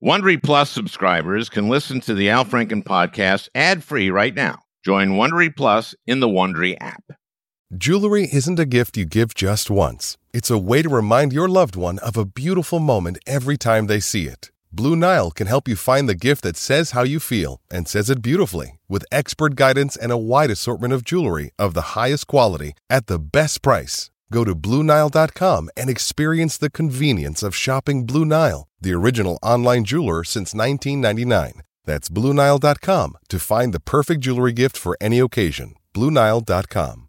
Wondery Plus subscribers can listen to the Al Franken podcast ad-free right now. Join Wondery Plus in the Wondery app. Jewelry isn't a gift you give just once. It's a way to remind your loved one of a beautiful moment every time they see it. Blue Nile can help you find the gift that says how you feel and says it beautifully with expert guidance and a wide assortment of jewelry of the highest quality at the best price. Go to BlueNile.com and experience the convenience of shopping Blue Nile, the original online jeweler since 1999. That's BlueNile.com to find the perfect jewelry gift for any occasion. BlueNile.com.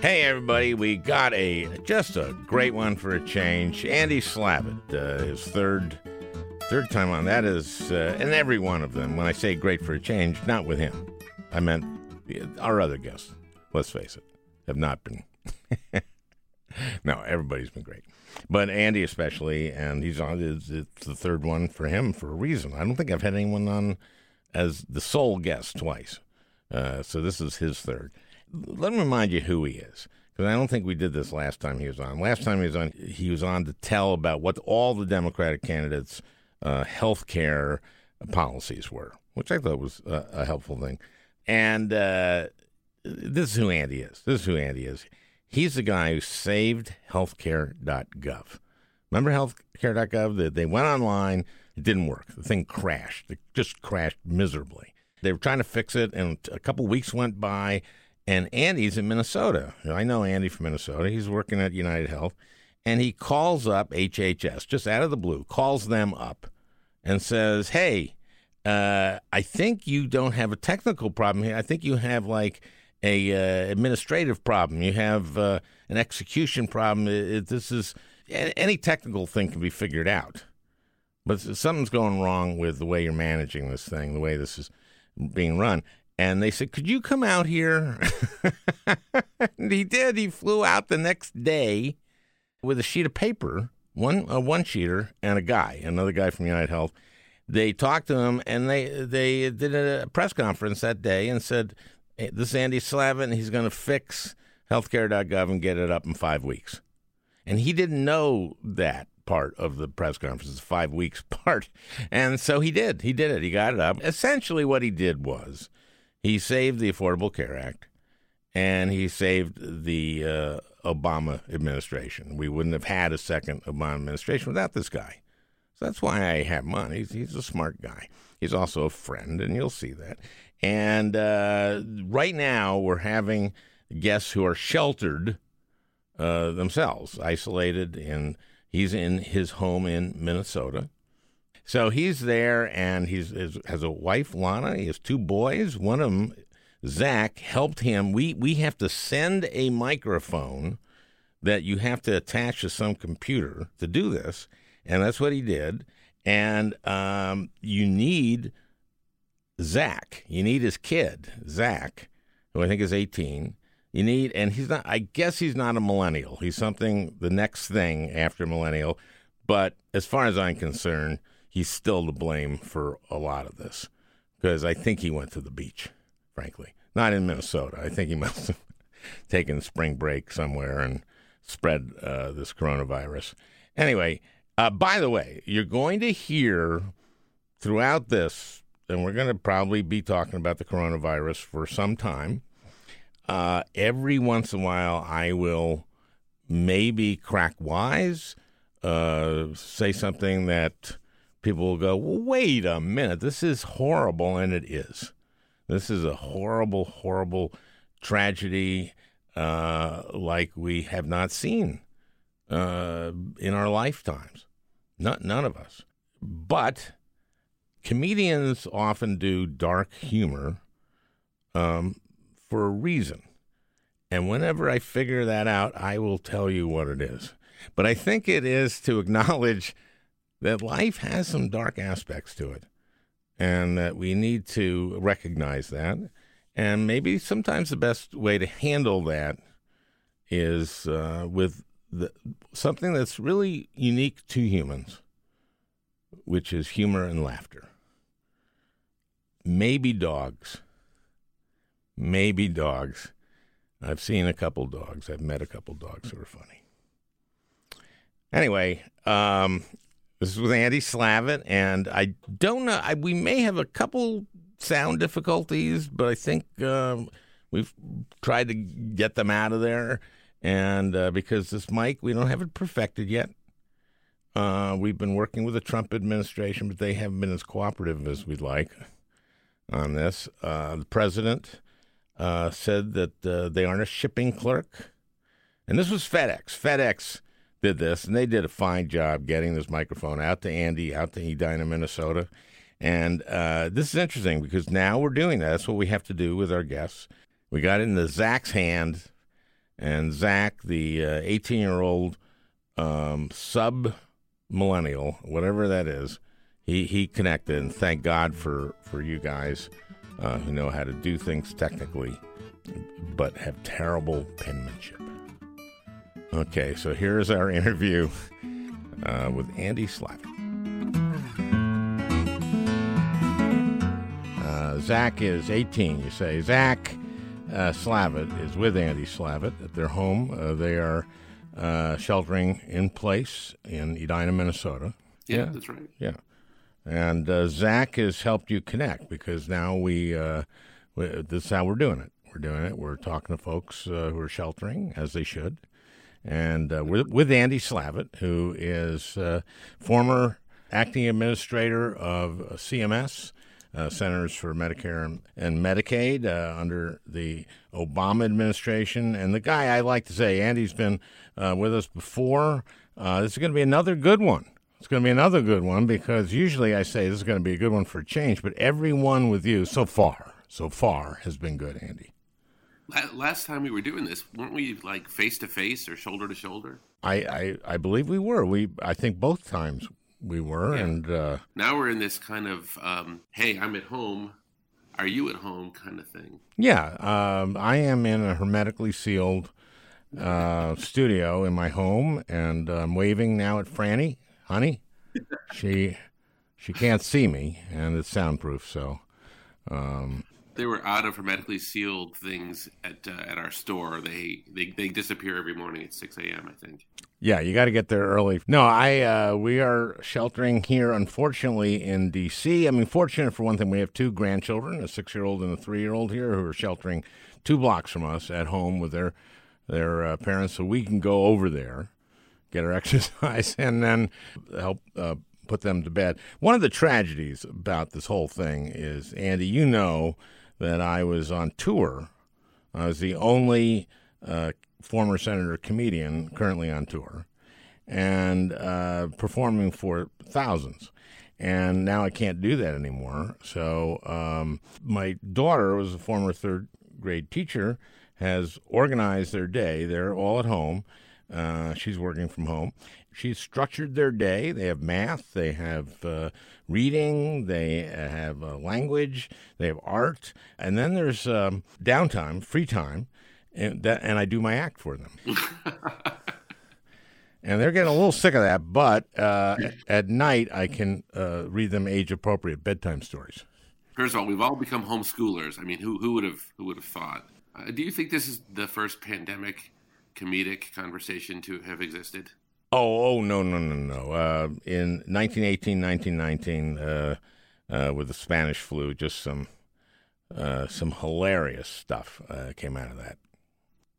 Hey everybody, we got a just a great one for a change. Andy Slavitt, uh, his third third time on. That is, uh, and every one of them. When I say great for a change, not with him. I meant our other guests. Let's face it, have not been. no, everybody's been great, but Andy especially, and he's on. It's, it's the third one for him for a reason. I don't think I've had anyone on as the sole guest twice. Uh, so this is his third let me remind you who he is because I don't think we did this last time he was on. Last time he was on, he was on to tell about what all the Democratic candidates' uh, health care policies were, which I thought was a, a helpful thing. And uh, this is who Andy is. This is who Andy is. He's the guy who saved healthcare.gov. Remember healthcare.gov? They went online, it didn't work. The thing crashed. It just crashed miserably. They were trying to fix it, and a couple weeks went by and Andy's in Minnesota. I know Andy from Minnesota. He's working at United Health. And he calls up HHS just out of the blue, calls them up and says, Hey, uh, I think you don't have a technical problem here. I think you have like a uh, administrative problem. You have uh, an execution problem. It, it, this is any technical thing can be figured out, but something's going wrong with the way you're managing this thing, the way this is being run and they said, "Could you come out here?" and he did. He flew out the next day with a sheet of paper, one a one sheeter, and a guy, another guy from United Health. They talked to him, and they they did a press conference that day and said, "This is Andy Slavitt. he's going to fix healthcare.gov and get it up in five weeks." And he didn't know that part of the press conference, the five weeks part, and so he did. He did it. He got it up. Essentially, what he did was he saved the Affordable Care Act and he saved the uh, Obama administration. We wouldn't have had a second Obama administration without this guy. That's why I have money. He's, he's a smart guy. He's also a friend, and you'll see that. And uh, right now, we're having guests who are sheltered uh, themselves, isolated, and he's in his home in Minnesota. So he's there, and he's, has a wife, Lana. He has two boys. One of them, Zach, helped him. We we have to send a microphone that you have to attach to some computer to do this, and that's what he did. And um, you need Zach. You need his kid, Zach, who I think is 18. You need, and he's not. I guess he's not a millennial. He's something the next thing after millennial. But as far as I'm concerned he's still to blame for a lot of this because I think he went to the beach, frankly. Not in Minnesota. I think he must have taken spring break somewhere and spread uh, this coronavirus. Anyway, uh, by the way, you're going to hear throughout this, and we're going to probably be talking about the coronavirus for some time. Uh, every once in a while, I will maybe crack wise, uh, say something that people will go, well, wait a minute, this is horrible, and it is. This is a horrible, horrible tragedy uh, like we have not seen uh, in our lifetimes. Not, none of us. But comedians often do dark humor um, for a reason. And whenever I figure that out, I will tell you what it is. But I think it is to acknowledge that life has some dark aspects to it, and that we need to recognize that. And maybe sometimes the best way to handle that is uh, with the, something that's really unique to humans, which is humor and laughter. Maybe dogs. Maybe dogs. I've seen a couple dogs. I've met a couple dogs who are funny. Anyway, um, this is with Andy Slavitt, and I don't know. I, we may have a couple sound difficulties, but I think um, we've tried to get them out of there. And uh, because this mic, we don't have it perfected yet. Uh, we've been working with the Trump administration, but they haven't been as cooperative as we'd like on this. Uh, the president uh, said that uh, they aren't a shipping clerk. And this was FedEx. FedEx did this, and they did a fine job getting this microphone out to Andy, out to Edina, Minnesota. And uh, this is interesting because now we're doing that. That's what we have to do with our guests. We got it into Zach's hand, and Zach, the 18 year old um, sub millennial, whatever that is, he, he connected. And thank God for, for you guys uh, who know how to do things technically, but have terrible penmanship. Okay, so here's our interview uh, with Andy Slavitt. Uh, Zach is 18, you say. Zach uh, Slavitt is with Andy Slavitt at their home. Uh, they are uh, sheltering in place in Edina, Minnesota. Yeah, yeah. that's right. Yeah. And uh, Zach has helped you connect because now we, uh, we, this is how we're doing it. We're doing it. We're talking to folks uh, who are sheltering as they should, and uh, with, with Andy Slavitt, who is uh, former acting administrator of CMS. Uh, Centers for Medicare and, and Medicaid uh, under the Obama administration. And the guy I like to say, Andy's been uh, with us before. Uh, this is going to be another good one. It's going to be another good one because usually I say this is going to be a good one for change, but every one with you so far, so far has been good, Andy. Last time we were doing this, weren't we like face to face or shoulder to shoulder? I, I, I believe we were. We I think both times we were, yeah. and uh, now we're in this kind of um, "Hey, I'm at home. Are you at home?" kind of thing. Yeah, um, I am in a hermetically sealed uh, studio in my home, and I'm waving now at Franni, honey. she she can't see me, and it's soundproof, so. Um, there were out of hermetically sealed things at uh, at our store. They, they they disappear every morning at six a.m. I think. Yeah, you got to get there early. No, I uh, we are sheltering here, unfortunately, in D.C. I mean, fortunate for one thing, we have two grandchildren, a six-year-old and a three-year-old here, who are sheltering two blocks from us at home with their their uh, parents, so we can go over there, get our exercise, and then help uh, put them to bed. One of the tragedies about this whole thing is, Andy, you know that I was on tour. I was the only uh, former senator comedian currently on tour and uh, performing for thousands. And now I can't do that anymore. So um, my daughter was a former third grade teacher, has organized their day. They're all at home. Uh, she's working from home. She's structured their day. They have math, they have uh, reading, they have uh, language, they have art, and then there's um, downtime, free time, and that and I do my act for them. and they're getting a little sick of that, but uh, at night I can uh, read them age appropriate bedtime stories. First of all, we've all become homeschoolers. I mean, who who would have who would have thought? Uh, do you think this is the first pandemic comedic conversation to have existed? Oh, oh no, no, no, no. Uh, in 1918, 1919, uh, uh, with the Spanish flu, just some uh, some hilarious stuff uh, came out of that.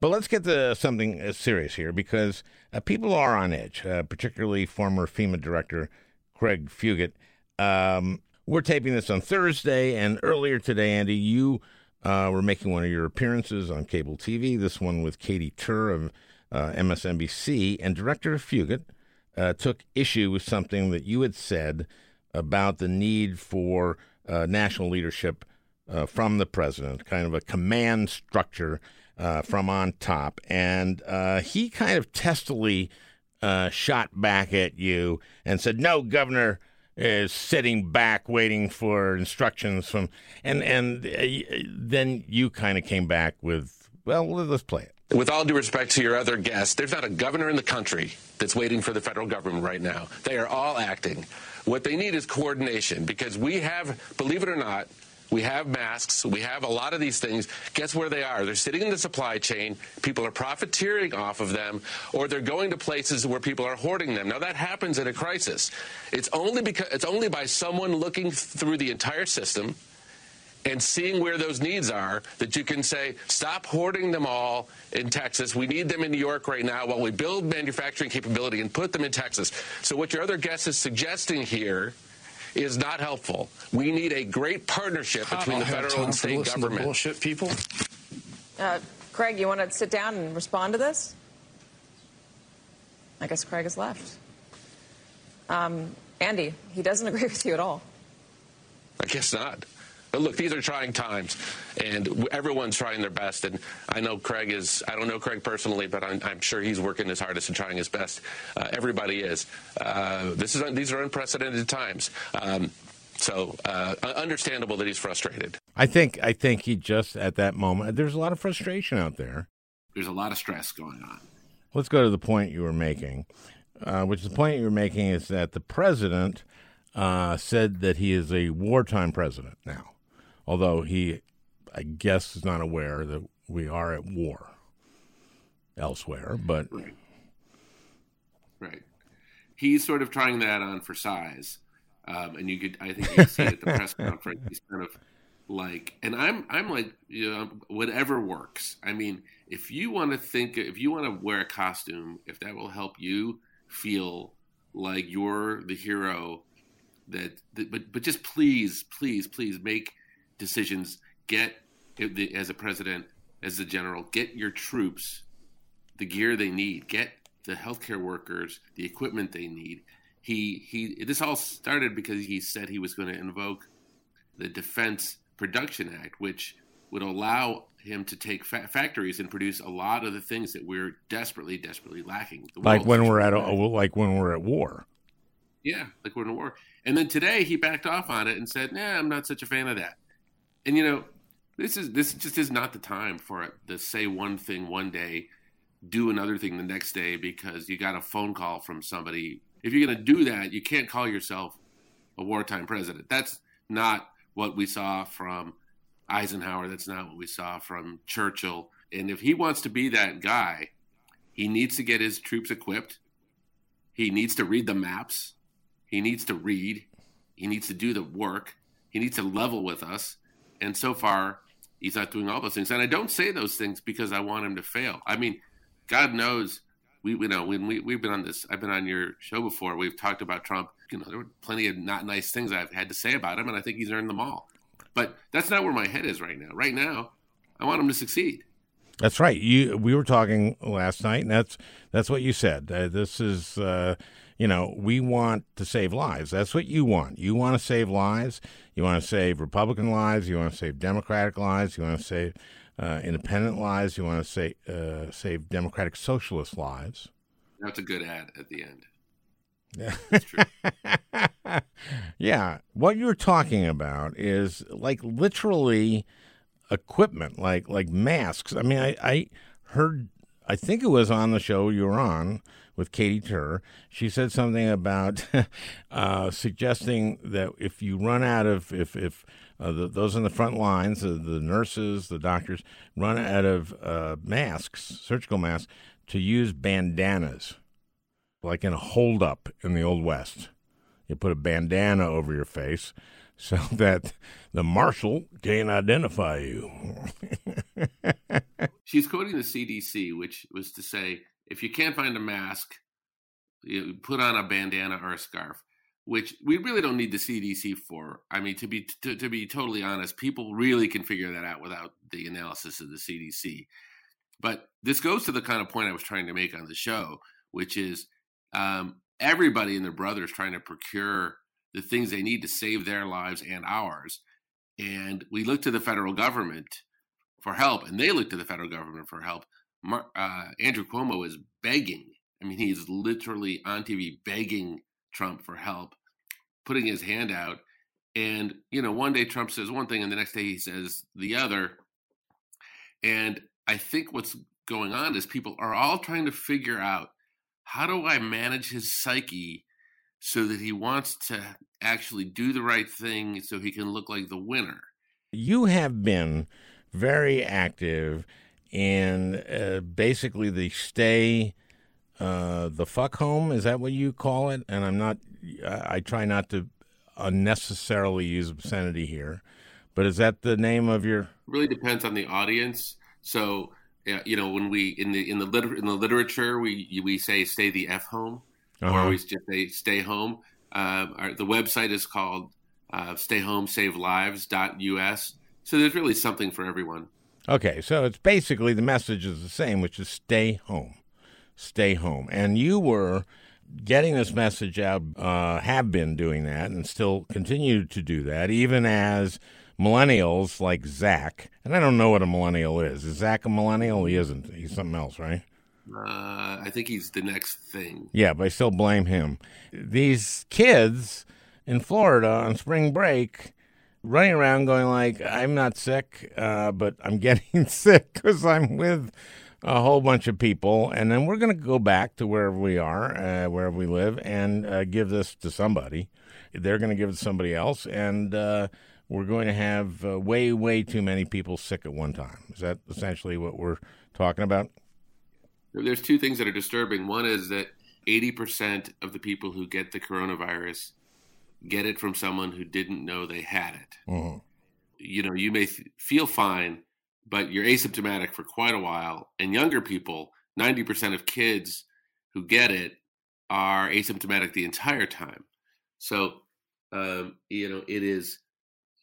But let's get to something uh, serious here because people are on edge, particularly former FEMA director Craig Fugate. Um, we're taping this on Thursday, and earlier today, Andy, you we're making one of your appearances on cable TV, this one with Katie Tur of uh, MSNBC. And Director Fugate uh, took issue with something that you had said about the need for uh, national leadership uh, from the president, kind of a command structure uh, from on top. And he kind of testily shot back at you and said, No, Governor is sitting back waiting for instructions from and and uh, then you kind of came back with well let's play it with all due respect to your other guests, there's not a governor in the country that's waiting for the federal government right now. They are all acting. What they need is coordination because we have, believe it or not, We have masks. We have a lot of these things. Guess where they are? They're sitting in the supply chain. People are profiteering off of them, or they're going to places where people are hoarding them. Now that happens in a crisis. It's only because it's only by someone looking through the entire system and seeing where those needs are that you can say, stop hoarding them all in Texas. We need them in New York right now while we build manufacturing capability and put them in Texas. So what your other guest is suggesting here is not helpful. We need a great partnership between the federal and state government. bullshit people. Uh, Craig, you want to sit down and respond to this? I guess Craig has left. Um, Andy, he doesn't agree with you at all. I guess not. But look, these are trying times, and everyone's trying their best. And I know Craig is, I don't know Craig personally, but I'm, I'm sure he's working his hardest and trying his best. Uh, everybody is. Uh, this is these are unprecedented times. Um, so uh, understandable that he's frustrated. I think I think he just at that moment there's a lot of frustration out there. There's a lot of stress going on. Let's go to the point you were making, uh, which the point you were making is that the president uh, said that he is a wartime president now although he, I guess, is not aware that we are at war elsewhere. But right, right. he's sort of trying that on for size, um, and you could, I think, you see it at the press conference. He's kind of like, and I'm, I'm like, you know, whatever works. I mean, if you want to think, if you want to wear a costume, if that will help you feel like you're the hero that, that but but just please please please make decisions. Get as a president, as a general, get your troops the gear they need. Get the healthcare workers the equipment they need. He he. This all started because he said he was going to invoke the Defense Production Act, which would allow him to take fa- factories and produce a lot of the things that we're desperately, desperately lacking. like when we're at a, like when we're at war. Yeah, like we're in a war. And then today he backed off on it and said, "Nah, I'm not such a fan of that." And you know, this is this just is not the time for it to say one thing one day, do another thing the next day because you got a phone call from somebody. If you're going to do that, you can't call yourself a wartime president. That's not what we saw from Eisenhower. That's not what we saw from Churchill. And if he wants to be that guy, he needs to get his troops equipped. He needs to read the maps. He needs to read. He needs to do the work. He needs to level with us. And so far, he's not doing all those things. And I don't say those things because I want him to fail. I mean, God knows we you know when we we've been on this I've been on your show before. We've talked about Trump. You know, there were plenty of not nice things I've had to say about him, and I think he's earned them all. But that's not where my head is right now. Right now, I want him to succeed. That's right. You we were talking last night, and that's that's what you said. Uh, this is uh, you know, we want to save lives. That's what you want. You want to save lives. You want to save Republican lives. You want to save Democratic lives. You want to save uh, independent lives. You want to save uh, save Democratic Socialist lives. That's a good ad at the end. Yeah. yeah. What you're talking about is like literally equipment, like like masks. I mean, I, I heard. I think it was on the show you were on with Katie Tur. She said something about uh, suggesting that if you run out of if if uh, the, those in the front lines, uh, the nurses, the doctors, run out of uh, masks, surgical masks, to use bandanas, like in a holdup in the Old West. You put a bandana over your face so that the marshal can't identify you. She's quoting the CDC, which was to say if you can't find a mask, you put on a bandana or a scarf, which we really don't need the CDC for. I mean, to be to, to be totally honest, people really can figure that out without the analysis of the CDC. But this goes to the kind of point I was trying to make on the show, which is um, everybody and their brothers trying to procure the things they need to save their lives and ours. And we look to the federal government for help, and they look to the federal government for help uh, Andrew Cuomo is begging. I mean, he's literally on TV begging Trump for help, putting his hand out. And, you know, one day Trump says one thing and the next day he says the other. And I think what's going on is people are all trying to figure out how do I manage his psyche so that he wants to actually do the right thing so he can look like the winner. you have been very active in uh, basically the stay uh, the fuck home. Is that what you call it? And I'm not. I, I try not to unnecessarily use obscenity here, but is that the name of your? Really depends on the audience. So you know, when we in the in the liter- in the literature we we say stay the f home, uh-huh. or we just say stay home. Uh, our, the website is called uh, stayhomesavelives.us. So there's really something for everyone. Okay, so it's basically the message is the same, which is stay home, stay home, and you were getting this message out, uh, have been doing that, and still continue to do that, even as millennials like Zach, and I don't know what a millennial is. Is Zach a millennial? He isn't. He's something else, right? Uh, I think he's the next thing. Yeah, but I still blame him. These kids in Florida on spring break running around going like, "I'm not sick, uh, but I'm getting sick because I'm with." a whole bunch of people, and then we're going to go back to wherever we are, uh, wherever we live, and uh, give this to somebody. They're going to give it to somebody else, and uh, we're going to have uh, way, way too many people sick at one time. Is that essentially what we're talking about? There's two things that are disturbing. One is that 80% of the people who get the coronavirus get it from someone who didn't know they had it. Mm-hmm. You know, you may th- feel fine, but you're asymptomatic for quite a while. And younger people, 90% of kids who get it are asymptomatic the entire time. So, um, you know, it is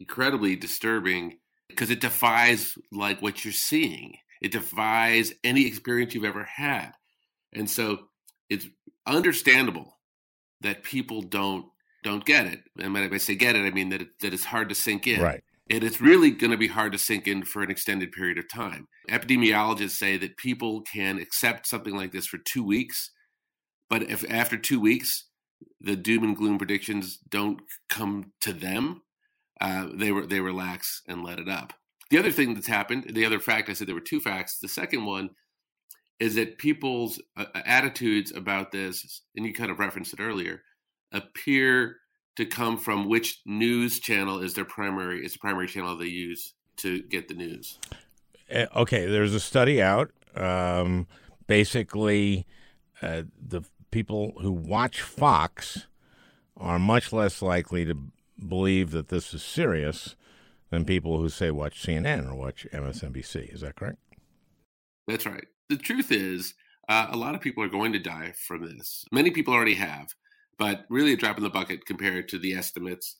incredibly disturbing because it defies like what you're seeing. It defies any experience you've ever had. And so it's understandable that people don't don't get it. And when I say get it, I mean that it, that it's hard to sink in. Right. And it's really going to be hard to sink in for an extended period of time. Epidemiologists say that people can accept something like this for two weeks, but if after two weeks the doom and gloom predictions don't come to them, uh, they were they relax and let it up. The other thing that's happened, the other fact, I said there were two facts. The second one is that people's uh, attitudes about this, and you kind of referenced it earlier, appear to come from which news channel is their primary is the primary channel they use to get the news. Eh, okay, there's a study out. Um, basically, uh, the people who watch Fox are much less likely to believe that this is serious than people who say watch CNN or watch MSNBC. Is that correct? That's right. The truth is, uh, a lot of people are going to die from this. Many people already have, but really a drop in the bucket compared to the estimates.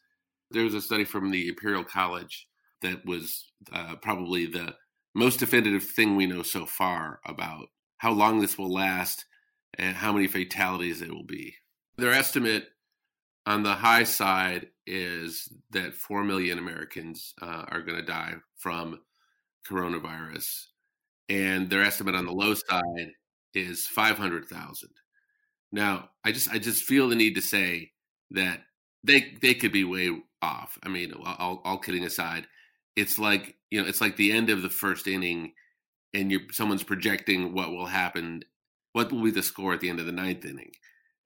There was a study from the Imperial College that was uh, probably the most definitive thing we know so far about how long this will last and how many fatalities it will be. Their estimate on the high side is that 4 million Americans uh, are going to die from coronavirus. And their estimate on the low side is 500,000. Now, I just I just feel the need to say that they they could be way off. I mean, all, all kidding aside, it's like you know, it's like the end of the first inning, and you're someone's projecting what will happen, what will be the score at the end of the ninth inning,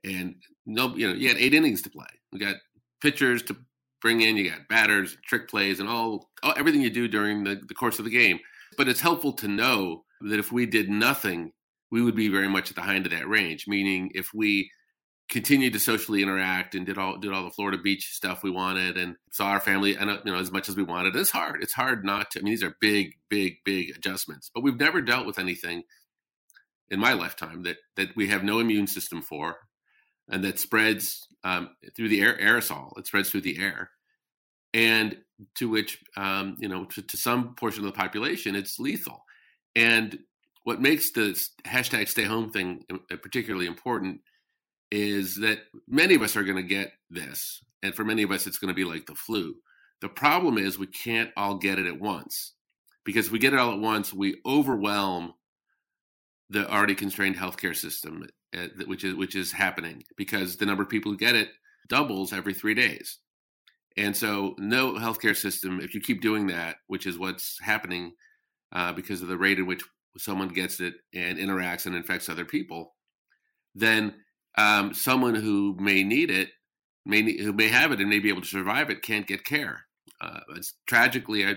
and no, you know, you had eight innings to play. We got pitchers to bring in, you got batters, trick plays, and all, all everything you do during the, the course of the game. But it's helpful to know that if we did nothing, we would be very much at the high end of that range. Meaning, if we continued to socially interact and did all did all the Florida Beach stuff we wanted and saw our family and you know as much as we wanted, it's hard. It's hard not to. I mean, these are big, big, big adjustments. But we've never dealt with anything in my lifetime that that we have no immune system for and that spreads um, through the air aerosol. It spreads through the air, and to which um, you know to, to, some portion of the population, it's lethal. And what makes the hashtag Stay Home thing uh, particularly important is that many of us are going to get this, and for many of us, it's going to be like the flu. The problem is we can't all get it at once because if we get it all at once, we overwhelm the already constrained healthcare system uh, which is which is happening because the number of people who get it doubles every three days. And so, no healthcare system, if you keep doing that, which is what's happening uh, because of the rate in which someone gets it and interacts and infects other people, then um, someone who may need it, may who may have it and may be able to survive it, can't get care. Uh, it's tragically, I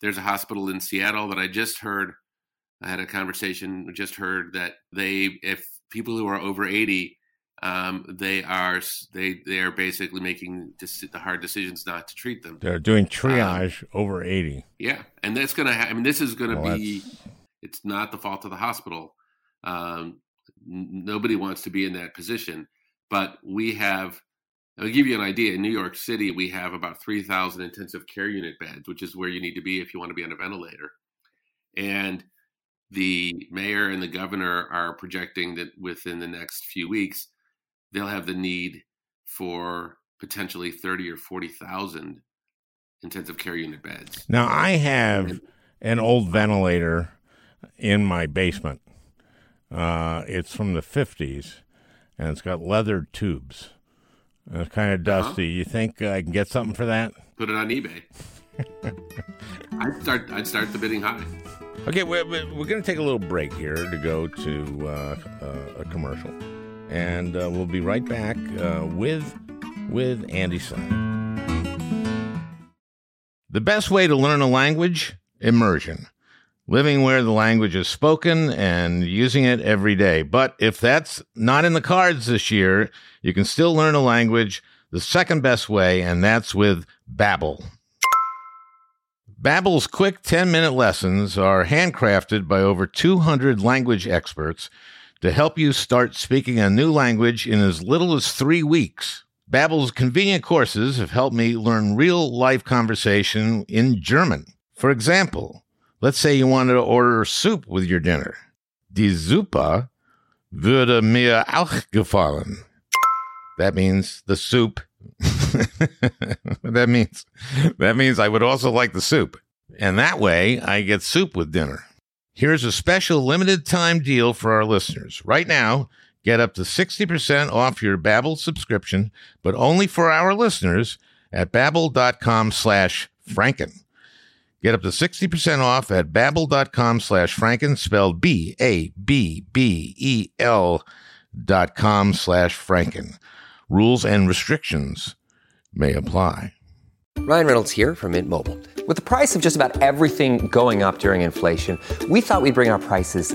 there's a hospital in Seattle that I just heard. I had a conversation, just heard that they, if people who are over 80, um, they are they they are basically making the hard decisions not to treat them. They're doing triage um, over 80. Yeah, and that's to. Ha- I mean, this is going to well, be. That's... It's not the fault of the hospital. Um, n- nobody wants to be in that position, but we have I'll give you an idea. In New York City, we have about 3,000 intensive care unit beds, which is where you need to be if you want to be on a ventilator. And the mayor and the governor are projecting that within the next few weeks, they'll have the need for potentially 30 or 40,000 intensive care unit beds. Now, I have an old ventilator in my basement. Uh, it's from the 50s, and it's got leather tubes it's kind of uh-huh. dusty. Uh-huh. You think I can get something for that? Put it on eBay. I'd start. I'd start the bidding high. Okay, we're, we're going to take a little break here to go to uh, uh, a commercial, and uh, we'll be right back uh, with with Andy Simon. The best way to learn a language: immersion living where the language is spoken and using it every day. But if that's not in the cards this year, you can still learn a language the second best way, and that's with Babbel. Babbel's quick 10-minute lessons are handcrafted by over 200 language experts to help you start speaking a new language in as little as 3 weeks. Babbel's convenient courses have helped me learn real-life conversation in German. For example, Let's say you wanted to order soup with your dinner. Die Suppe würde mir auch gefallen. That means the soup. that means that means I would also like the soup. And that way I get soup with dinner. Here's a special limited time deal for our listeners. Right now, get up to 60% off your Babbel subscription, but only for our listeners at babbel.com slash franken. Get up to 60% off at babbel.com slash franken, spelled B-A-B-B-E-L dot com slash franken. Rules and restrictions may apply. Ryan Reynolds here from Mint Mobile. With the price of just about everything going up during inflation, we thought we'd bring our prices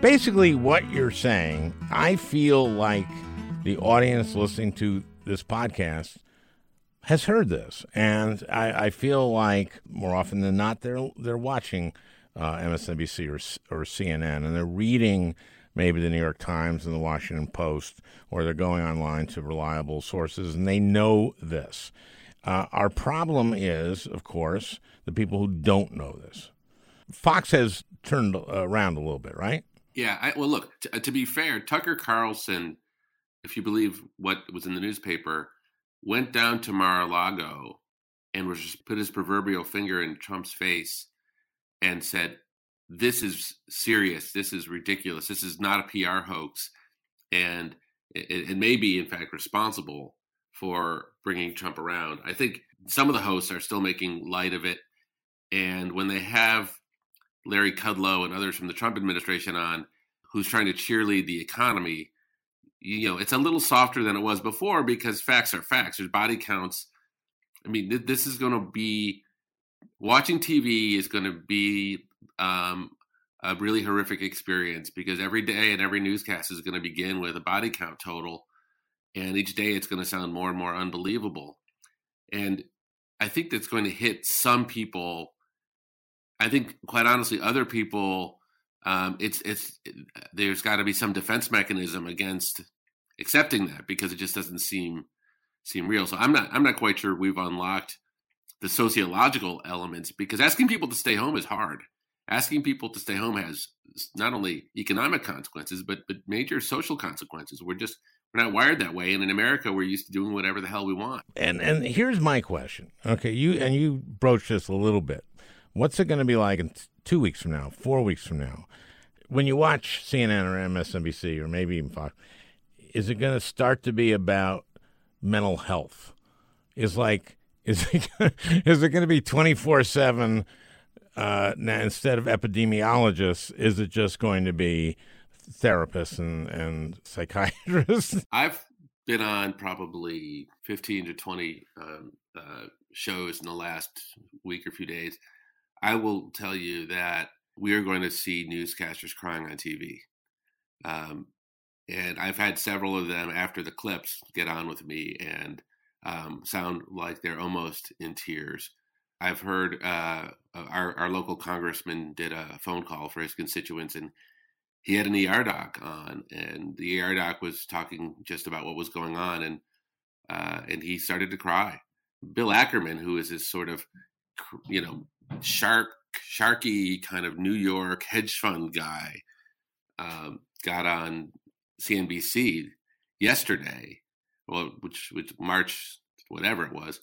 basically what you're saying, I feel like the audience listening to this podcast has heard this, and I, I feel like more often than not they're they're watching uh, MSNBC or or CNN, and they're reading maybe the New York Times and the Washington Post, or they're going online to reliable sources, and they know this. Uh, our problem is, of course, the people who don't know this. Fox has turned around a little bit, right? Yeah. I, well, look. T- uh, to be fair, Tucker Carlson, if you believe what was in the newspaper, went down to Mar-a-Lago and was put his proverbial finger in Trump's face and said, "This is serious. This is ridiculous. This is not a PR hoax, and it, it may be, in fact, responsible for bringing Trump around." I think some of the hosts are still making light of it, and when they have Larry Kudlow and others from the Trump administration on, who's trying to cheerlead the economy, you know, it's a little softer than it was before because facts are facts. There's body counts. I mean, th- this is going to be watching TV is going to be um, a really horrific experience because every day and every newscast is going to begin with a body count total, and each day it's going to sound more and more unbelievable. And I think that's going to hit some people. I think, quite honestly, other people um, it's it's there's got to be some defense mechanism against accepting that because it just doesn't seem seem real. So I'm not I'm not quite sure we've unlocked the sociological elements because asking people to stay home is hard. Asking people to stay home has not only economic consequences but but major social consequences. We're just we're not wired that way, and in America, we're used to doing whatever the hell we want. And and here's my question. Okay, you and you broached this a little bit. What's it going to be like in two weeks from now, four weeks from now, when you watch CNN or MSNBC or maybe even Fox, is it going to start to be about mental health? Is like is it is it going to be twenty four seven? Uh, instead of epidemiologists, is it just going to be therapists and, and psychiatrists? I've been on probably 15 to 20 um, uh, shows in the last week or few days. I will tell you that we are going to see newscasters crying on TV. Um, and I've had several of them after the clips get on with me and um, sound like they're almost in tears. I've heard uh, our, our local congressman did a phone call for his constituents, and he had an ER doc on, and the ER doc was talking just about what was going on, and uh, and he started to cry. Bill Ackman, who is this sort of, you know, shark, sharky kind of New York hedge fund guy, um, got on CNBC yesterday, well, which which March whatever it was,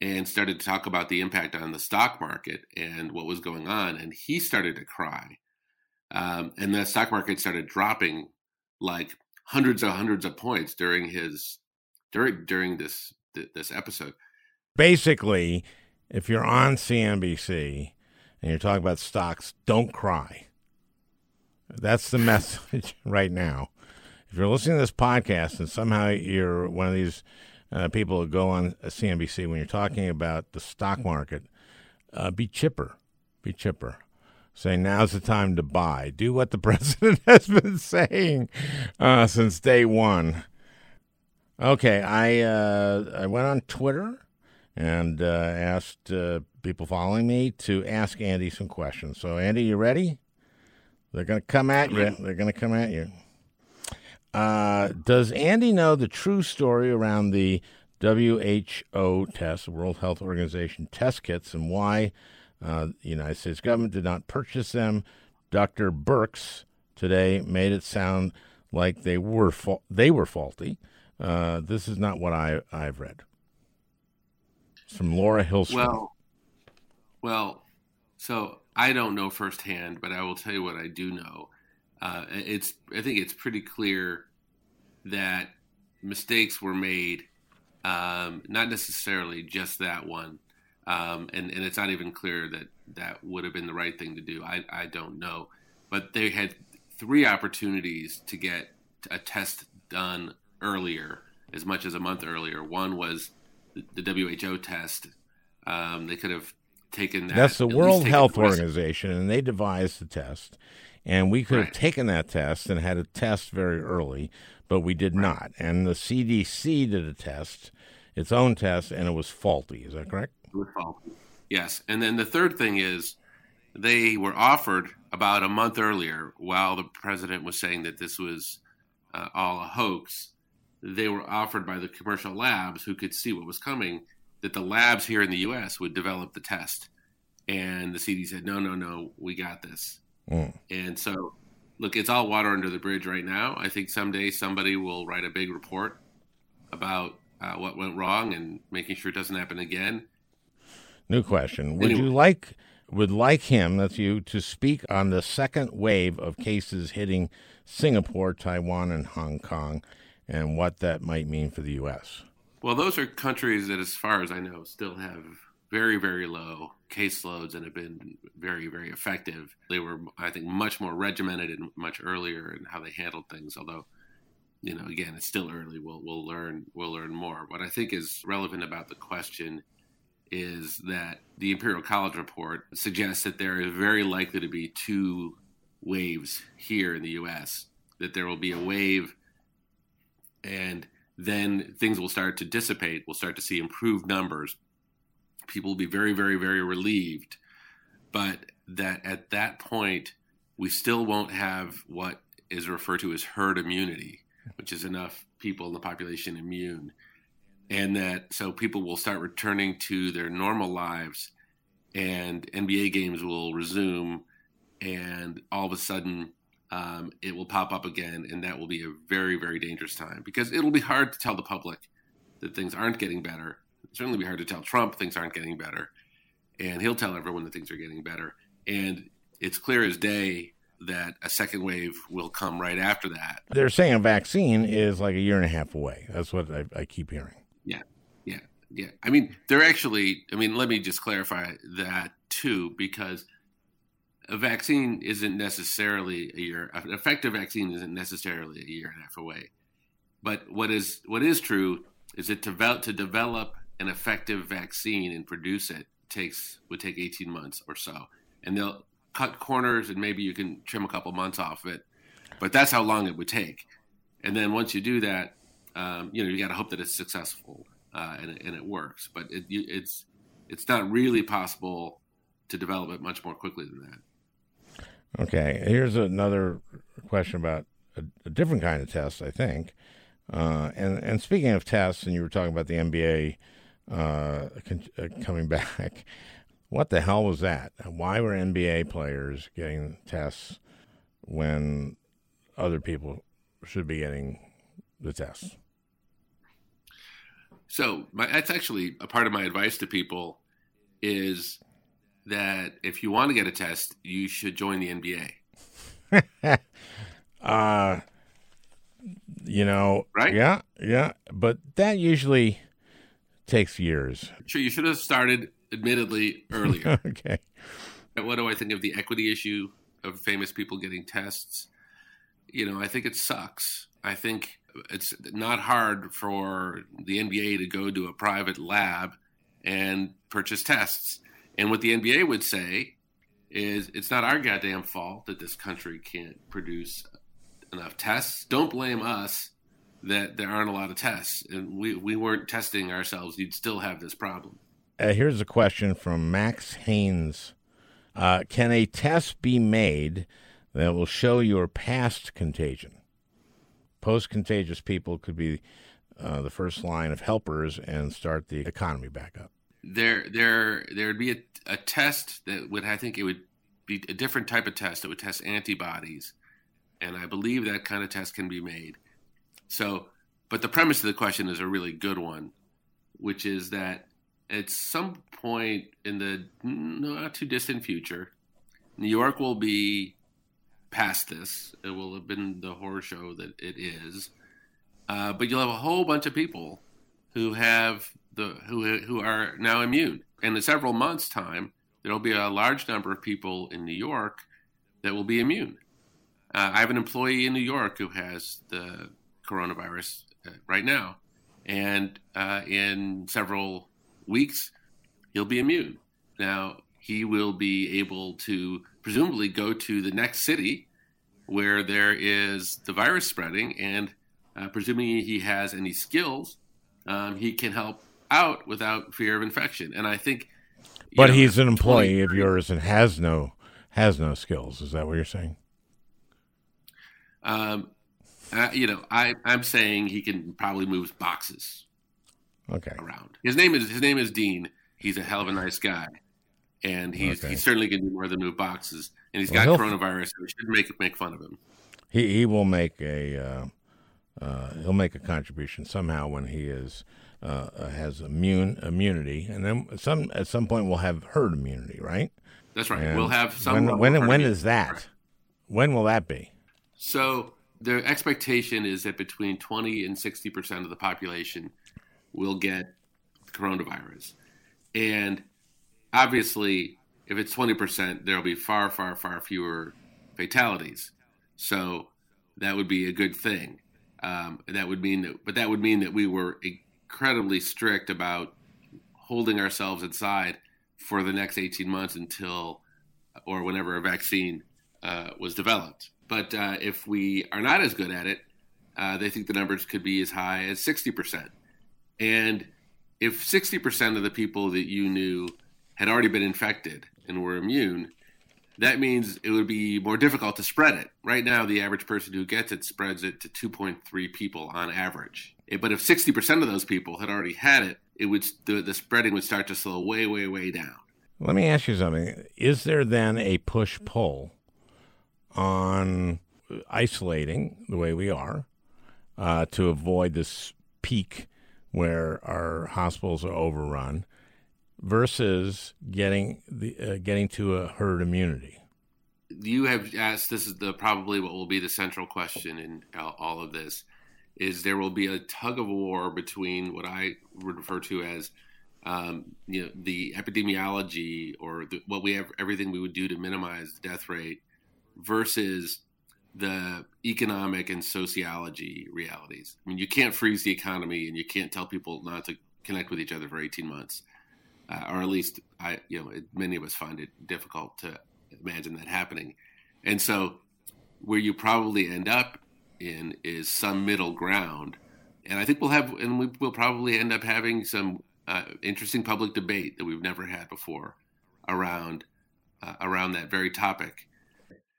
and started to talk about the impact on the stock market and what was going on, and he started to cry, um, and the stock market started dropping like hundreds of hundreds of points during his during during this this episode. Basically, if you're on CNBC and you're talking about stocks, don't cry. That's the message right now. If you're listening to this podcast and somehow you're one of these uh, people who go on CNBC when you're talking about the stock market, uh, be chipper. Be chipper. Say now's the time to buy. Do what the president has been saying uh, since day one. Okay, I uh, I went on Twitter and uh, asked uh, people following me to ask Andy some questions. So, Andy, you ready? They're going to come at you. They're going to come at you. Uh, does Andy know the true story around the WHO test, the World Health Organization test kits, and why uh, the United States government did not purchase them? Dr. Birx today made it sound like they were fa- they were faulty. Uh, this is not what I I've read. From Laura Hillstrom. Well, well, so I don't know firsthand, but I will tell you what I do know. Uh, it's I think it's pretty clear that mistakes were made, um, not necessarily just that one, um, and and it's not even clear that that would have been the right thing to do. I I don't know, but they had three opportunities to get a test done earlier, as much as a month earlier. One was the WHO test. Um, they could have taken that. That's the World Health Organization, and they devised the test. And we could right. have taken that test and had a test very early, but we did right. not. And the CDC did a test, its own test, and it was faulty. Is that correct? It was faulty. Yes. And then the third thing is they were offered about a month earlier, while the president was saying that this was uh, all a hoax. They were offered by the commercial labs who could see what was coming that the labs here in the U.S. would develop the test. And the CD said, no, no, no, we got this. Mm. And so, look, it's all water under the bridge right now. I think someday somebody will write a big report about uh, what went wrong and making sure it doesn't happen again. New question: Would anyway. you like would like him, that's you, to speak on the second wave of cases hitting Singapore, Taiwan, and Hong Kong, and what that might mean for the U.S. Well, those are countries that, as far as I know, still have very, very low caseloads and have been very, very effective. They were, I think, much more regimented and much earlier in how they handled things. Although, you know, again, it's still early. We'll we'll learn we'll learn more. What I think is relevant about the question is that the Imperial College report suggests that there is very likely to be two waves here in the U.S. That there will be a wave, and then things will start to dissipate. We'll start to see improved numbers people will be very, very, very relieved. But that at that point, we still won't have what is referred to as herd immunity, which is enough people in the population immune. And that so people will start returning to their normal lives and NBA games will resume, and all of a sudden um, it will pop up again, and that will be a very, very dangerous time because it'll be hard to tell the public that things aren't getting better certainly be hard to tell Trump things aren't getting better, and he'll tell everyone that things are getting better. And it's clear as day that a second wave will come right after that. They're saying a vaccine is like a year and a half away. That's what I, I keep hearing. Yeah, yeah, yeah. I mean, they're actually. I mean, let me just clarify that too, because a vaccine isn't necessarily a year. An effective vaccine isn't necessarily a year and a half away. But what is what is true is that to develop, to develop an effective vaccine and produce it takes would take 18 months or so, and they'll cut corners and maybe you can trim a couple months off it, but that's how long it would take. And then once you do that, um, you know you got to hope that it's successful uh, and, and, it works. But it, it's it's not really possible to develop it much more quickly than that. Okay, here's another question about a, a different kind of test, I think. Uh, and and speaking of tests, and you were talking about the NBA uh, con- uh, coming back. What the hell was that? Why were NBA players getting tests when other people should be getting the tests? So my, that's actually a part of my advice to people is that if you want to get a test, you should join the NBA. uh, you know, right? Yeah, yeah, but that usually takes years. Sure, you should have started admittedly earlier. okay. What do I think of the equity issue of famous people getting tests? You know, I think it sucks. I think it's not hard for the NBA to go to a private lab and purchase tests. And what the NBA would say is it's not our goddamn fault that this country can't produce enough tests. Don't blame us that there aren't a lot of tests. And we, we weren't testing ourselves. You'd still have this problem. Uh, here's a question from Max Haynes. Uh, can a test be made that will show your past contagion? Post contagious people could be uh, the first line of helpers and start the economy back up. There, there, there would be a, a test that would, I think, it would be a different type of test that would test antibodies, and I believe that kind of test can be made. So, but the premise of the question is a really good one, which is that at some point in the not too distant future, New York will be past this. It will have been the horror show that it is. Uh, but you'll have a whole bunch of people who have the who who are now immune. And in several months' time, there'll be a large number of people in New York that will be immune. Uh, I have an employee in New York who has the coronavirus uh, right now, and uh, in several weeks, he'll be immune. Now, he will be able to presumably go to the next city where there is the virus spreading, and uh, presuming he has any skills, um, he can help out without fear of infection. And I think, but know, he's an employee 20, of yours and has no has no skills. Is that what you're saying? Um, uh, you know, I I'm saying he can probably move boxes okay. around. His name is his name is Dean. He's a hell of a nice guy, and he's okay. he's certainly to do more than move boxes. And he's well, got coronavirus, so we should make make fun of him. He he will make a uh, uh, he'll make a contribution somehow when he is uh, uh, has immune immunity, and then some at some point we'll have herd immunity, right? That's right. And we'll have some. When when, when is that? When will that be? So the expectation is that between twenty and sixty percent of the population will get coronavirus. And obviously, if it's 20%, there'll be far, far, far fewer fatalities. So that would be a good thing. Um, that would mean that, but that would mean that we were incredibly strict about holding ourselves inside for the next 18 months until or whenever a vaccine uh, was developed. But uh, if we are not as good at it, uh, they think the numbers could be as high as 60%. And if 60% of the people that you knew had already been infected and were immune, that means it would be more difficult to spread it. Right now, the average person who gets it spreads it to 2.3 people on average. But if 60% of those people had already had it, it would the, the spreading would start to slow way, way, way down. Let me ask you something. Is there then a push pull on isolating the way we are uh, to avoid this peak where our hospitals are overrun versus getting the uh, getting to a herd immunity. you have asked. This is the probably what will be the central question in all of this. Is there will be a tug of war between what I would refer to as um, you know the epidemiology or the, what we have everything we would do to minimize the death rate versus the economic and sociology realities. I mean, you can't freeze the economy and you can't tell people not to connect with each other for 18 months, uh, or at least I, you know, many of us find it difficult to imagine that happening. And so, where you probably end up in is some middle ground, and I think we'll have, and we will probably end up having some uh, interesting public debate that we've never had before around uh, around that very topic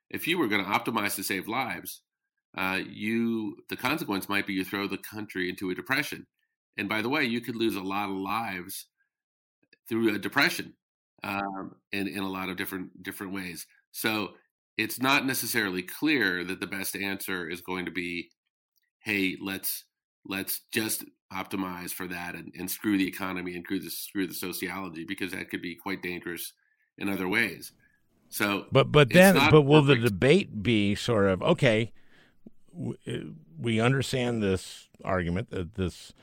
if you were going to optimize to save lives, uh, you the consequence might be you throw the country into a depression. And by the way, you could lose a lot of lives through a depression um, in in a lot of different different ways. So it's not necessarily clear that the best answer is going to be, hey, let's let's just optimize for that and, and screw the economy and screw the screw the sociology because that could be quite dangerous in other ways. So, but but then, but will perfect. the debate be sort of okay? We understand this argument that this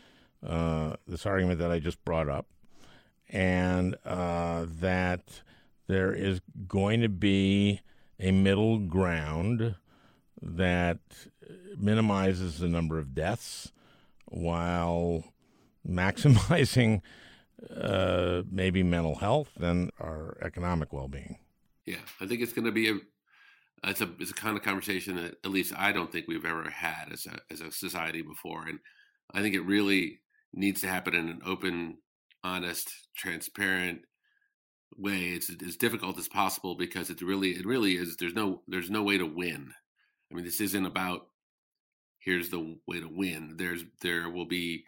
uh, this argument that I just brought up, and uh, that there is going to be a middle ground that minimizes the number of deaths while maximizing uh, maybe mental health and our economic well-being. Yeah, I think it's going to be a it's a it's a kind of conversation that at least I don't think we've ever had as a as a society before, and I think it really needs to happen in an open, honest, transparent way. It's as difficult as possible because it's really it really is. There's no there's no way to win. I mean, this isn't about here's the way to win. There's there will be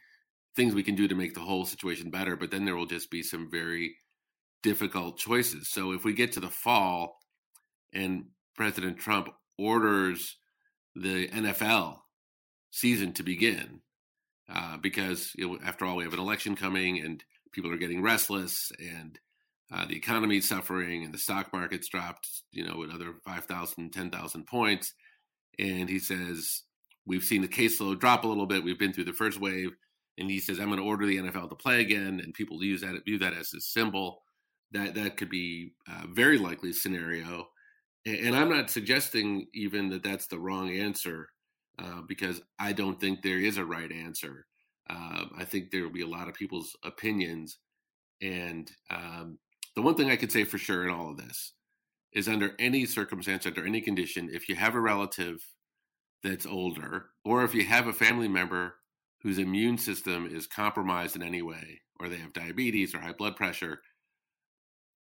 things we can do to make the whole situation better, but then there will just be some very difficult choices. So if we get to the fall and President Trump orders the NFL season to begin, uh, because know, after all, we have an election coming and people are getting restless and uh, the economy is suffering and the stock market's dropped, you know, another 5,000, 10,000 points. And he says, We've seen the caseload drop a little bit. We've been through the first wave. And he says, I'm going to order the NFL to play again. And people use that, view that as a symbol that that could be a very likely scenario. And, I'm not suggesting even that that's the wrong answer uh, because I don't think there is a right answer. Uh, I think there will be a lot of people's opinions. And um, the one thing I could say for sure in all of this is under any circumstance, under any condition, if you have a relative that's older, or if you have a family member whose immune system is compromised in any way, or they have diabetes or high blood pressure,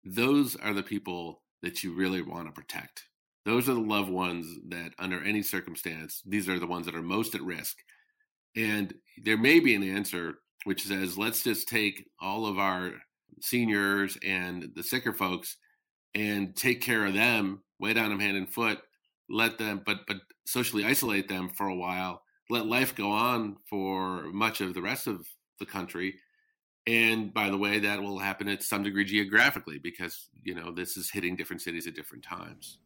those are the people that you really want to protect. Those are the loved ones that, under any circumstance, these are the ones that are most at risk. And there may be an answer which says, let's just take all of our seniors and the sicker folks and take care of them, weigh down them hand and foot, let them, but but socially isolate them for a while, let life go on for much of the rest of the country, and by the way, that will happen at some degree geographically because, you know, this is hitting different cities at different times.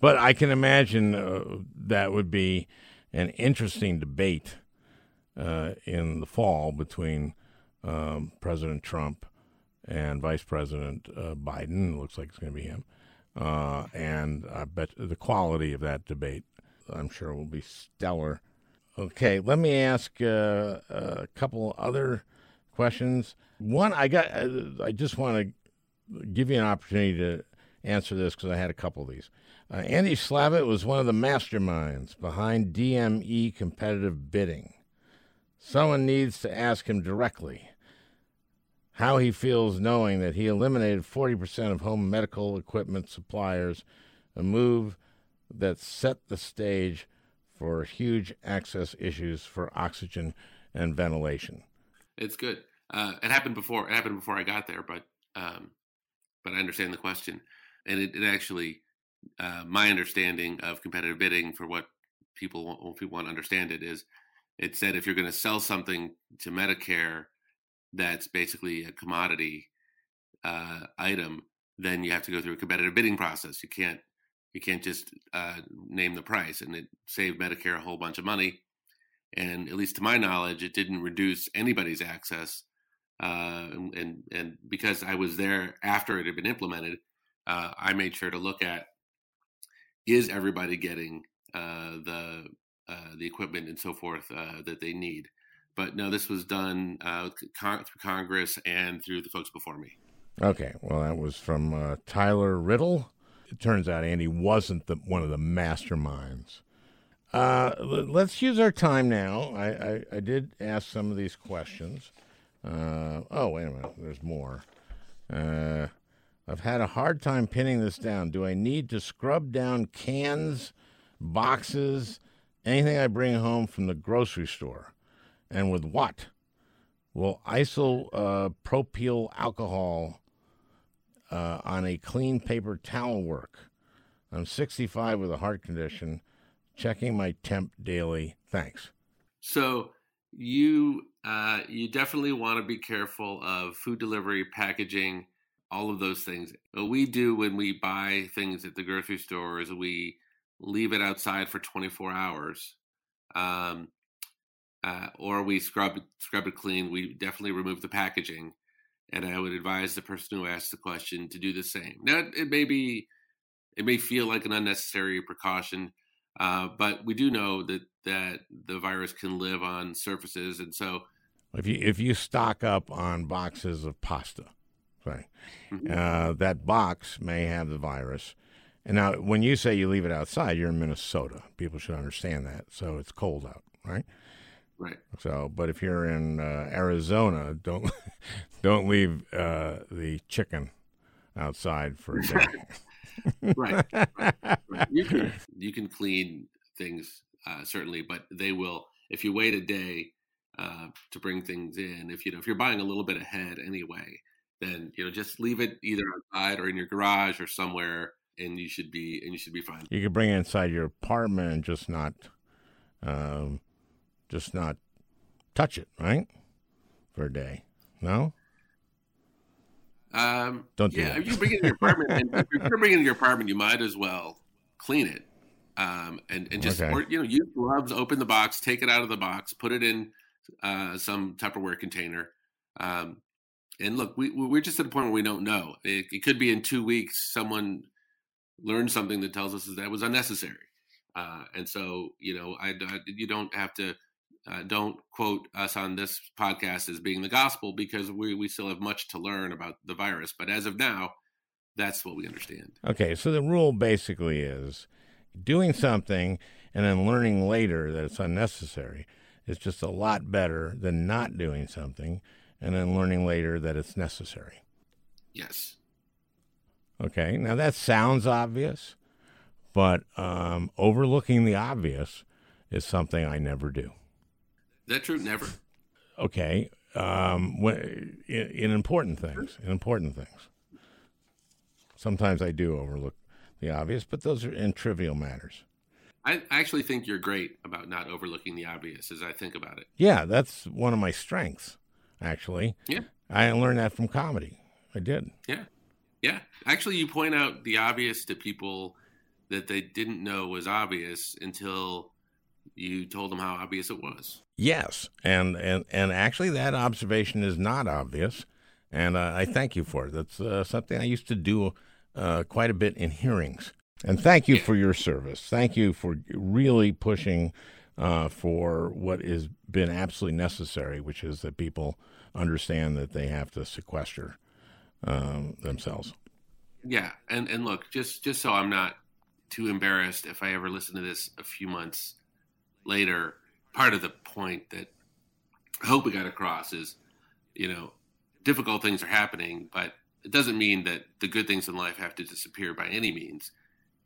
But I can imagine uh, that would be an interesting debate uh, in the fall between um, President Trump and Vice President uh, Biden. Looks like it's going to be him. Uh, and I bet the quality of that debate, I'm sure, will be stellar. Okay, let me ask uh, a couple other questions. One, I got. I just want to give you an opportunity to answer this because I had a couple of these. Uh, Andy Slavitt was one of the masterminds behind DME competitive bidding. Someone needs to ask him directly how he feels knowing that he eliminated 40% of home medical equipment suppliers, a move that set the stage for huge access issues for oxygen and ventilation it's good. Uh, it happened before. It happened before I got there, but um, but I understand the question, and it, it actually uh, my understanding of competitive bidding for what people want, people want to understand it is it said if you're going to sell something to Medicare that's basically a commodity uh, item, then you have to go through a competitive bidding process. You can't You can't just uh, name the price, and it saved Medicare a whole bunch of money. And at least to my knowledge, it didn't reduce anybody's access. Uh, and, and, because I was there after it had been implemented, uh, I made sure to look at is everybody getting uh, the uh, the equipment and so forth that they need. But no, this was done uh, con- through Congress and through the folks before me. Okay, well, that was from uh, Tyler Riddle. It turns out Andy wasn't the, one of the masterminds. Uh, let's use our time now. I, I, I, did ask some of these questions. Uh, oh, wait a minute. There's more. Uh, I've had a hard time pinning this down. Do I need to scrub down cans, boxes, anything I bring home from the grocery store? And with what? Will isopropyl alcohol uh, on a clean paper towel work? I'm 65 with a heart condition, checking my temp daily. Thanks. So you uh, you definitely want to be careful of food delivery, packaging, all of those things. What we do when we buy things at the grocery store is we leave it outside for 24 hours, um, uh, or we scrub scrub it clean. We definitely remove the packaging, and I would advise the person who asked the question to do the same. Now, it may be, it may feel like an unnecessary precaution, uh, but we do know that that the virus can live on surfaces, and so if you if you stock up on boxes of pasta, right, mm-hmm. uh, that box may have the virus. And now, when you say you leave it outside, you're in Minnesota. People should understand that. So it's cold out, right? Right. So, but if you're in uh, Arizona, don't don't leave uh, the chicken outside for a day. right. right. right. You can you can clean things uh, certainly, but they will. If you wait a day uh, to bring things in, if you know if you're buying a little bit ahead anyway, then you know just leave it either outside or in your garage or somewhere, and you should be and you should be fine. You could bring it inside your apartment and just not, um, just not touch it, right, for a day. No. Um, Don't do yeah, that. if you bring it in your apartment, and if you're bringing it in your apartment, you might as well clean it, um, and and just Okay. or, you know use gloves, open the box, take it out of the box, put it in uh, some Tupperware container. Um, and look, we we're just at a point where we don't know. It, it could be in two weeks someone learned something that tells us that was unnecessary, uh, and so you know I, I- you don't have to. Uh, don't quote us on this podcast as being the gospel because we, we still have much to learn about the virus. But as of now, that's what we understand. Okay, so the rule basically is doing something and then learning later that it's unnecessary is just a lot better than not doing something and then learning later that it's necessary. Yes. Okay, now that sounds obvious, but um, overlooking the obvious is something I never do. Is that true? Never. Okay, um, when, in, in important things, in important things. Sometimes I do overlook the obvious, but those are in trivial matters. I actually think you're great about not overlooking the obvious as I think about it. Yeah, that's one of my strengths, actually. Yeah. I learned that from comedy. I did. Yeah. Yeah. Actually, you point out the obvious to people that they didn't know was obvious until you told them how obvious it was. Yes, and and and actually, that observation is not obvious, and uh, I thank you for it. That's uh, something I used to do uh, quite a bit in hearings. And thank you for your service. Thank you for really pushing uh, for what has been absolutely necessary, which is that people understand that they have to sequester um, themselves. Yeah, and and look, just just so I'm not too embarrassed if I ever listen to this a few months later, part of the point that I hope we got across is, you know, difficult things are happening, but it doesn't mean that the good things in life have to disappear by any means.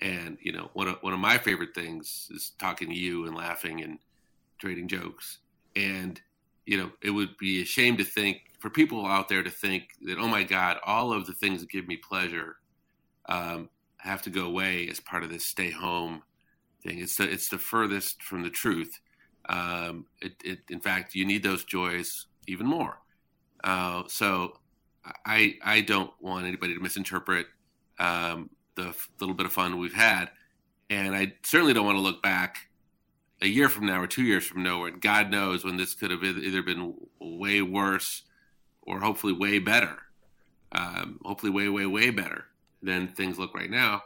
And you know, one of one of my favorite things is talking to you and laughing and trading jokes. And you know, it would be a shame to think for people out there to think that oh my God, all of the things that give me pleasure um, have to go away as part of this stay home thing. It's the it's the furthest from the truth. Um, it, it, in fact, you need those joys even more. Uh, so I I don't want anybody to misinterpret um, the f- little bit of fun we've had And I certainly don't want to look back a year from now or two years from now, and God knows when this could have either been way worse or hopefully way better. Um, hopefully, way, way, way better than things look right now.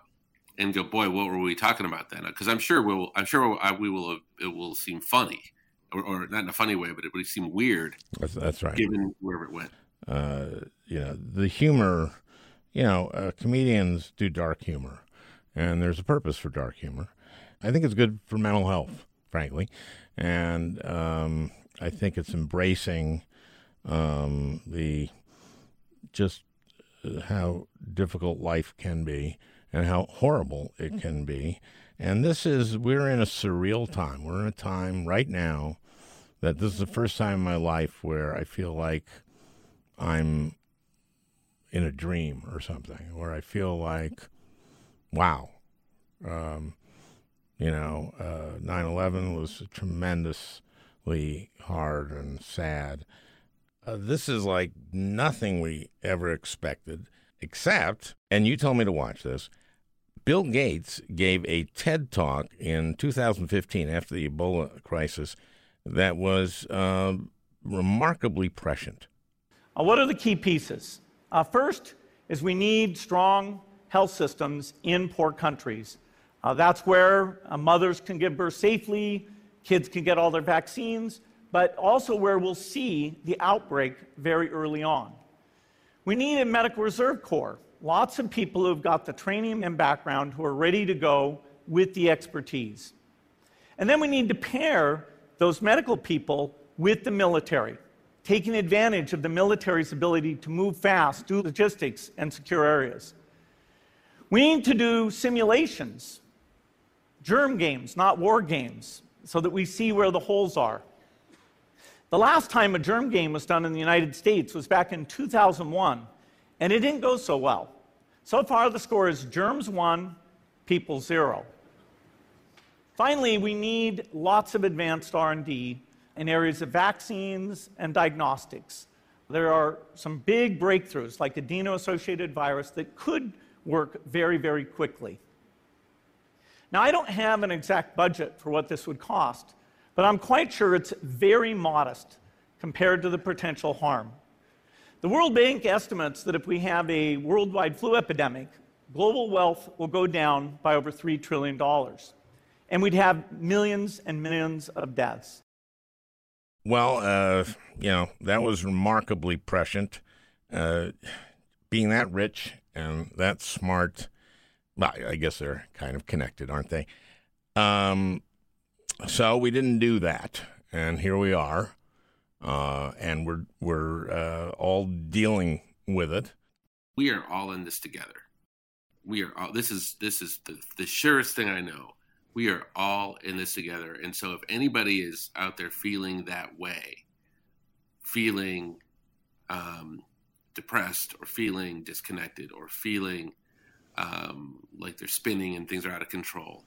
And go, boy, what were we talking about then? Because I'm sure we'll, I'm sure we will. It will seem funny, or, or, not in a funny way, but it would seem weird. That's, that's right. Given wherever it went. Uh, you know, the humor. You know, uh, comedians do dark humor, and there's a purpose for dark humor. I think it's good for mental health frankly. And um, I think it's embracing um, the just how difficult life can be and how horrible it can be. And this is, we're in a surreal time. We're in a time right now that this is the first time in my life where I feel like I'm in a dream or something, where I feel like, wow, um, you know, uh, 9 11 was tremendously hard and sad. Uh, this is like nothing we ever expected, except, and you told me to watch this. Bill Gates gave a TED talk in 2015 after the Ebola crisis that was uh, remarkably prescient. Uh, what are the key pieces? Uh, first is we need strong health systems in poor countries. Uh, that's where uh, mothers can give birth safely, kids can get all their vaccines, but also where we'll see the outbreak very early on. We need a medical reserve corps, lots of people who've got the training and background who are ready to go with the expertise. And then we need to pair those medical people with the military, taking advantage of the military's ability to move fast, do logistics, and secure areas. We need to do simulations germ games, not war games, so that we see where the holes are. The last time a germ game was done in the United States was back in 2001, and it didn't go so well. So far, the score is germs 1, people 0. Finally, we need lots of advanced R&D in areas of vaccines and diagnostics. There are some big breakthroughs like adeno-associated virus that could work very, very quickly. Now, I don't have an exact budget for what this would cost, but I'm quite sure it's very modest compared to the potential harm. The World Bank estimates that if we have a worldwide flu epidemic, global wealth will go down by over $3 trillion, and we'd have millions and millions of deaths. Well, uh, you know, that was remarkably prescient. Uh, being that rich and that smart well, I guess they're kind of connected, aren't they? Um, so we didn't do that, and here we are, uh, and we're we're uh, all dealing with it. We are all in this together. We are all. This is this is the, the surest thing I know. We are all in this together, and so if anybody is out there feeling that way, feeling um, depressed, or feeling disconnected, or feeling um, like they're spinning and things are out of control.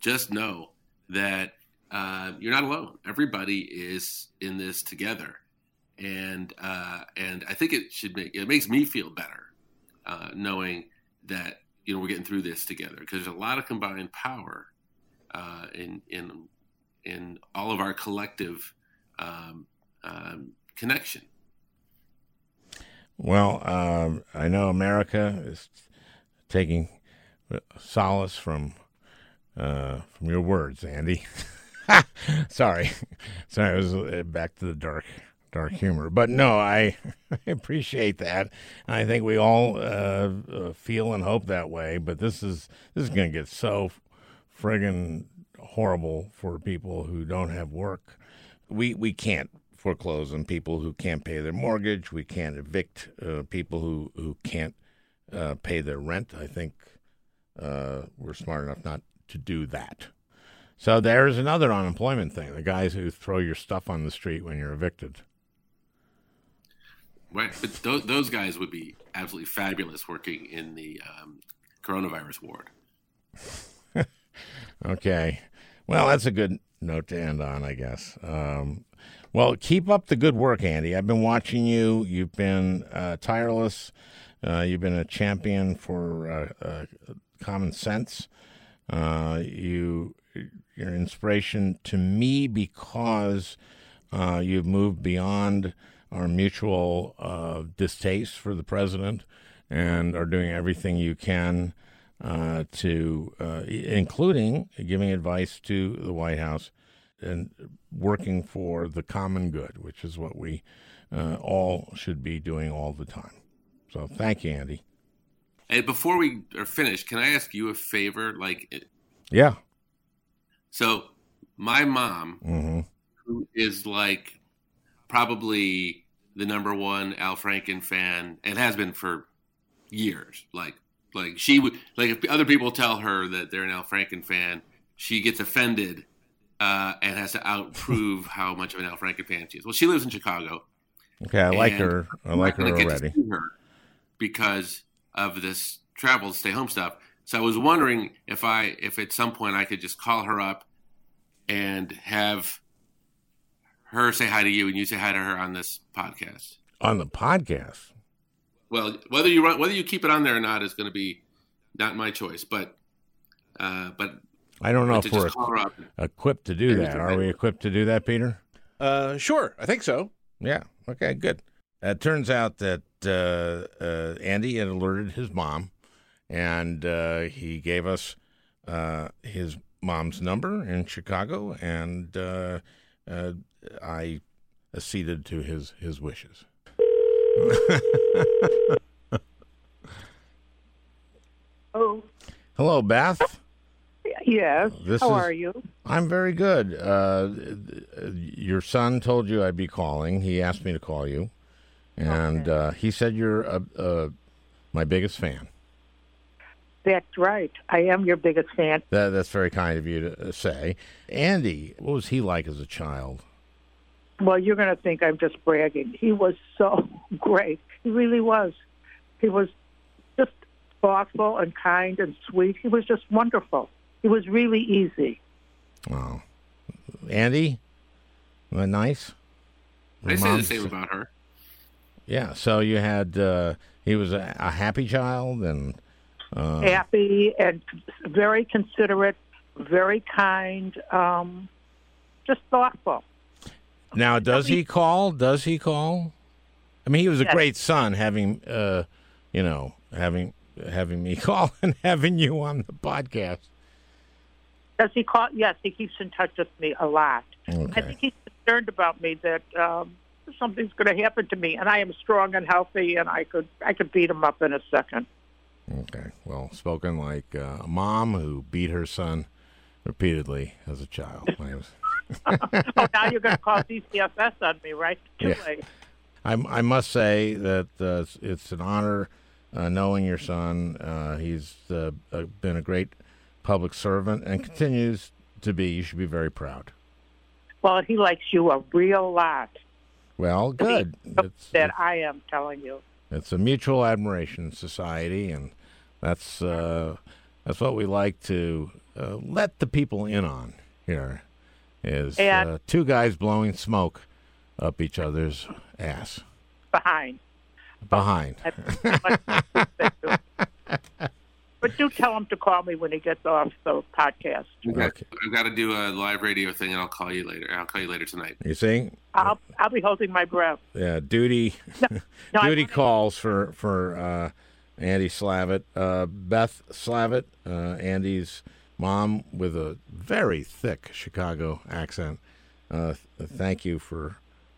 Just know that uh, you're not alone. Everybody is in this together, and uh, and I think it should make it makes me feel better uh, knowing that you know we're getting through this together because there's a lot of combined power uh, in in in all of our collective um, um, connection. Well, um, I know America is taking solace from uh, from your words, Andy. Sorry, sorry, I was uh, back to the dark dark humor, but no, I, I appreciate that. I think we all uh, uh, feel and hope that way. But this is this is going to get so friggin' horrible for people who don't have work. We we can't foreclose on people who can't pay their mortgage. We can't evict uh, people who who can't uh, pay their rent. I think uh, we're smart enough not to do that. So there's another unemployment thing: the guys who throw your stuff on the street when you're evicted. Right, but those, those guys would be absolutely fabulous working in the um, coronavirus ward. okay, well, that's a good note to end on, I guess. Um, well, keep up the good work, Andy. I've been watching you. You've been uh, tireless. Uh, you've been a champion for uh, uh, common sense, Uh, you, you're an inspiration to me because uh, you've moved beyond our mutual uh, distaste for the president and are doing everything you can uh, to, uh, including giving advice to the White House and working for the common good, which is what we uh, all should be doing all the time. So thank you, Andy. And before we are finished, can I ask you a favor? Like, Yeah. So my mom, hmm who is like probably the number one Al Franken fan and has been for years. Like, like she would like if other people tell her that they're an Al Franken fan, she gets offended uh, and has to outprove how much of an Al Franken fan she is. Well, she lives in Chicago. Okay, I like her. I like her gonna get to already. her because of this travel stay home stuff. So I was wondering if I if at some point I could just call her up and have her say hi to you and you say hi to her on this podcast. On the podcast. Well, whether you run whether you keep it on there or not is going to be not my choice, but uh, but I don't know if we're just call her up. equipped to do that. Are we equipped to do that, Peter? Uh, sure, I think so. Yeah. Okay, good. It turns out that uh, uh, Andy had alerted his mom, and uh, he gave us uh, his mom's number in Chicago, and uh, uh, I acceded to his his wishes. Oh, Hello, Beth. yes. This How is- are you? I'm very good. Uh, your son told you I'd be calling. He asked me to call you, and uh, he said you're uh, uh, my biggest fan. That's right. I am your biggest fan. That, that's very kind of you to uh, say. Andy, what was he like as a child? Well, you're going to think I'm just bragging. He was so great. He really was. He was just thoughtful and kind and sweet. He was just wonderful. He was really easy. Wow. Andy, nice. I Your say the same about her. Yeah. So you had uh, he was a, a happy child, and uh, Happy and very considerate, very kind, um, just thoughtful. Now, does he call? Does he call? I mean, he was a Yes. great son, having, uh, you know, having having me call and having you on the podcast. Does he call? Yes, he keeps in touch with me a lot. I think he's concerned about me that um, something's going to happen to me, and I am strong and healthy, and I could I could beat him up in a second. Okay. Well, spoken like uh, a mom who beat her son repeatedly as a child. Oh, now you're going to call DCFS on me, right? Too Yeah. late. I, I must say that uh, it's- it's an honor uh, knowing your son. Uh, he's uh, uh, been a great public servant and continues to be. You should be very proud. Well, he likes you a real lot. Well, good. It's, That I am telling you. It's a mutual admiration society, and that's uh, that's what we like to uh, let the people in on here. Is And- uh, two guys blowing smoke up each other's ass Behind. behind. But do tell him to call me when he gets off the podcast. Okay. I've got to do a live radio thing, and I'll call you later. I'll call you later tonight. You see, I'll I'll be holding my breath. yeah, duty no, I duty calls for for uh, Andy Slavitt, uh, Beth Slavitt, uh, Andy's mom with a very thick Chicago accent. Uh, th- thank you for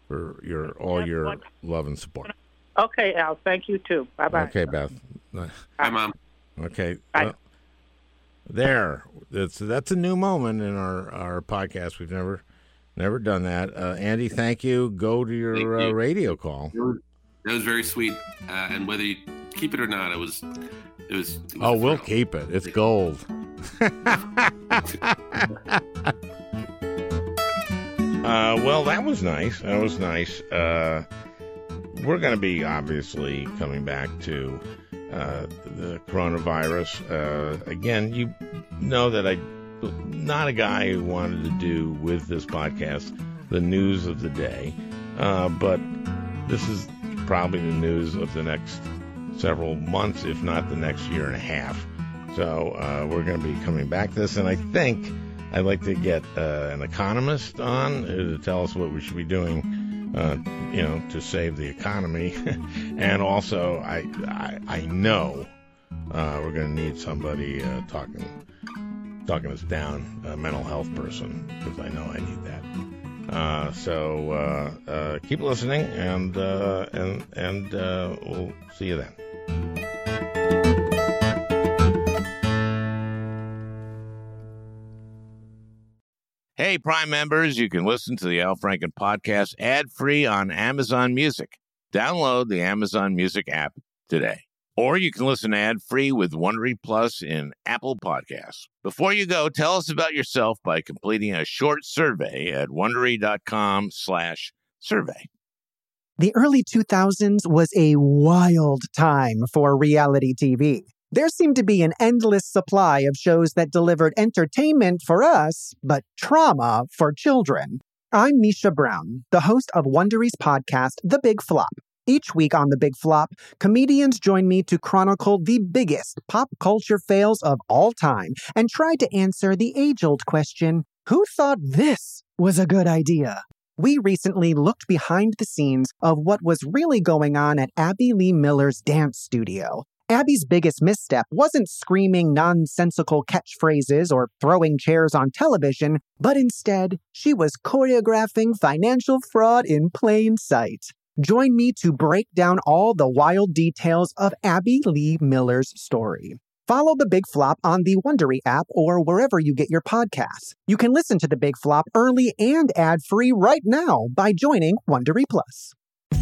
for your all your love and support. Okay, Al. Thank you too. Bye bye. Okay, Beth. Hi, mom. Okay. Bye. well, there. That's that's a new moment in our our podcast. We've never never done that. Uh, Andy, thank you. Go to your Thank uh, you. radio call. That was very sweet, uh, and whether you keep it or not, it was it was. It was Oh, we'll keep it. It's gold. Uh, well, that was nice. That was nice. Uh, we're going to be obviously coming back to uh, the coronavirus. Uh, again, you know that I not a guy who wanted to do with this podcast the news of the day, uh, but this is probably the news of the next several months, if not the next year and a half. So uh, we're going to be coming back to this, and I think I'd like to get uh, an economist on to tell us what we should be doing, uh, you know, to save the economy. and also, I I, I know uh, we're going to need somebody uh, talking talking us down, a mental health person, because I know I need that. Uh, so uh, uh, keep listening, and uh, and and uh, we'll see you then. Hey, Prime members, you can listen to the Al Franken podcast ad free on Amazon Music. Download the Amazon Music app today. Or you can listen ad free with Wondery Plus in Apple Podcasts. Before you go, tell us about yourself by completing a short survey at wondery.com slash survey. The early 2000s was a wild time for reality TV. There seemed to be an endless supply of shows that delivered entertainment for us, but trauma for children. I'm Misha Brown, the host of Wondery's podcast, The Big Flop. Each week on The Big Flop, comedians join me to chronicle the biggest pop culture fails of all time and try to answer the age old question who thought this was a good idea? We recently looked behind the scenes of what was really going on at Abby Lee Miller's dance studio. Abby's biggest misstep wasn't screaming nonsensical catchphrases or throwing chairs on television, but instead, she was choreographing financial fraud in plain sight. Join me to break down all the wild details of Abby Lee Miller's story. Follow The Big Flop on the Wondery app or wherever you get your podcasts. You can listen to The Big Flop early and ad-free right now by joining Wondery Plus.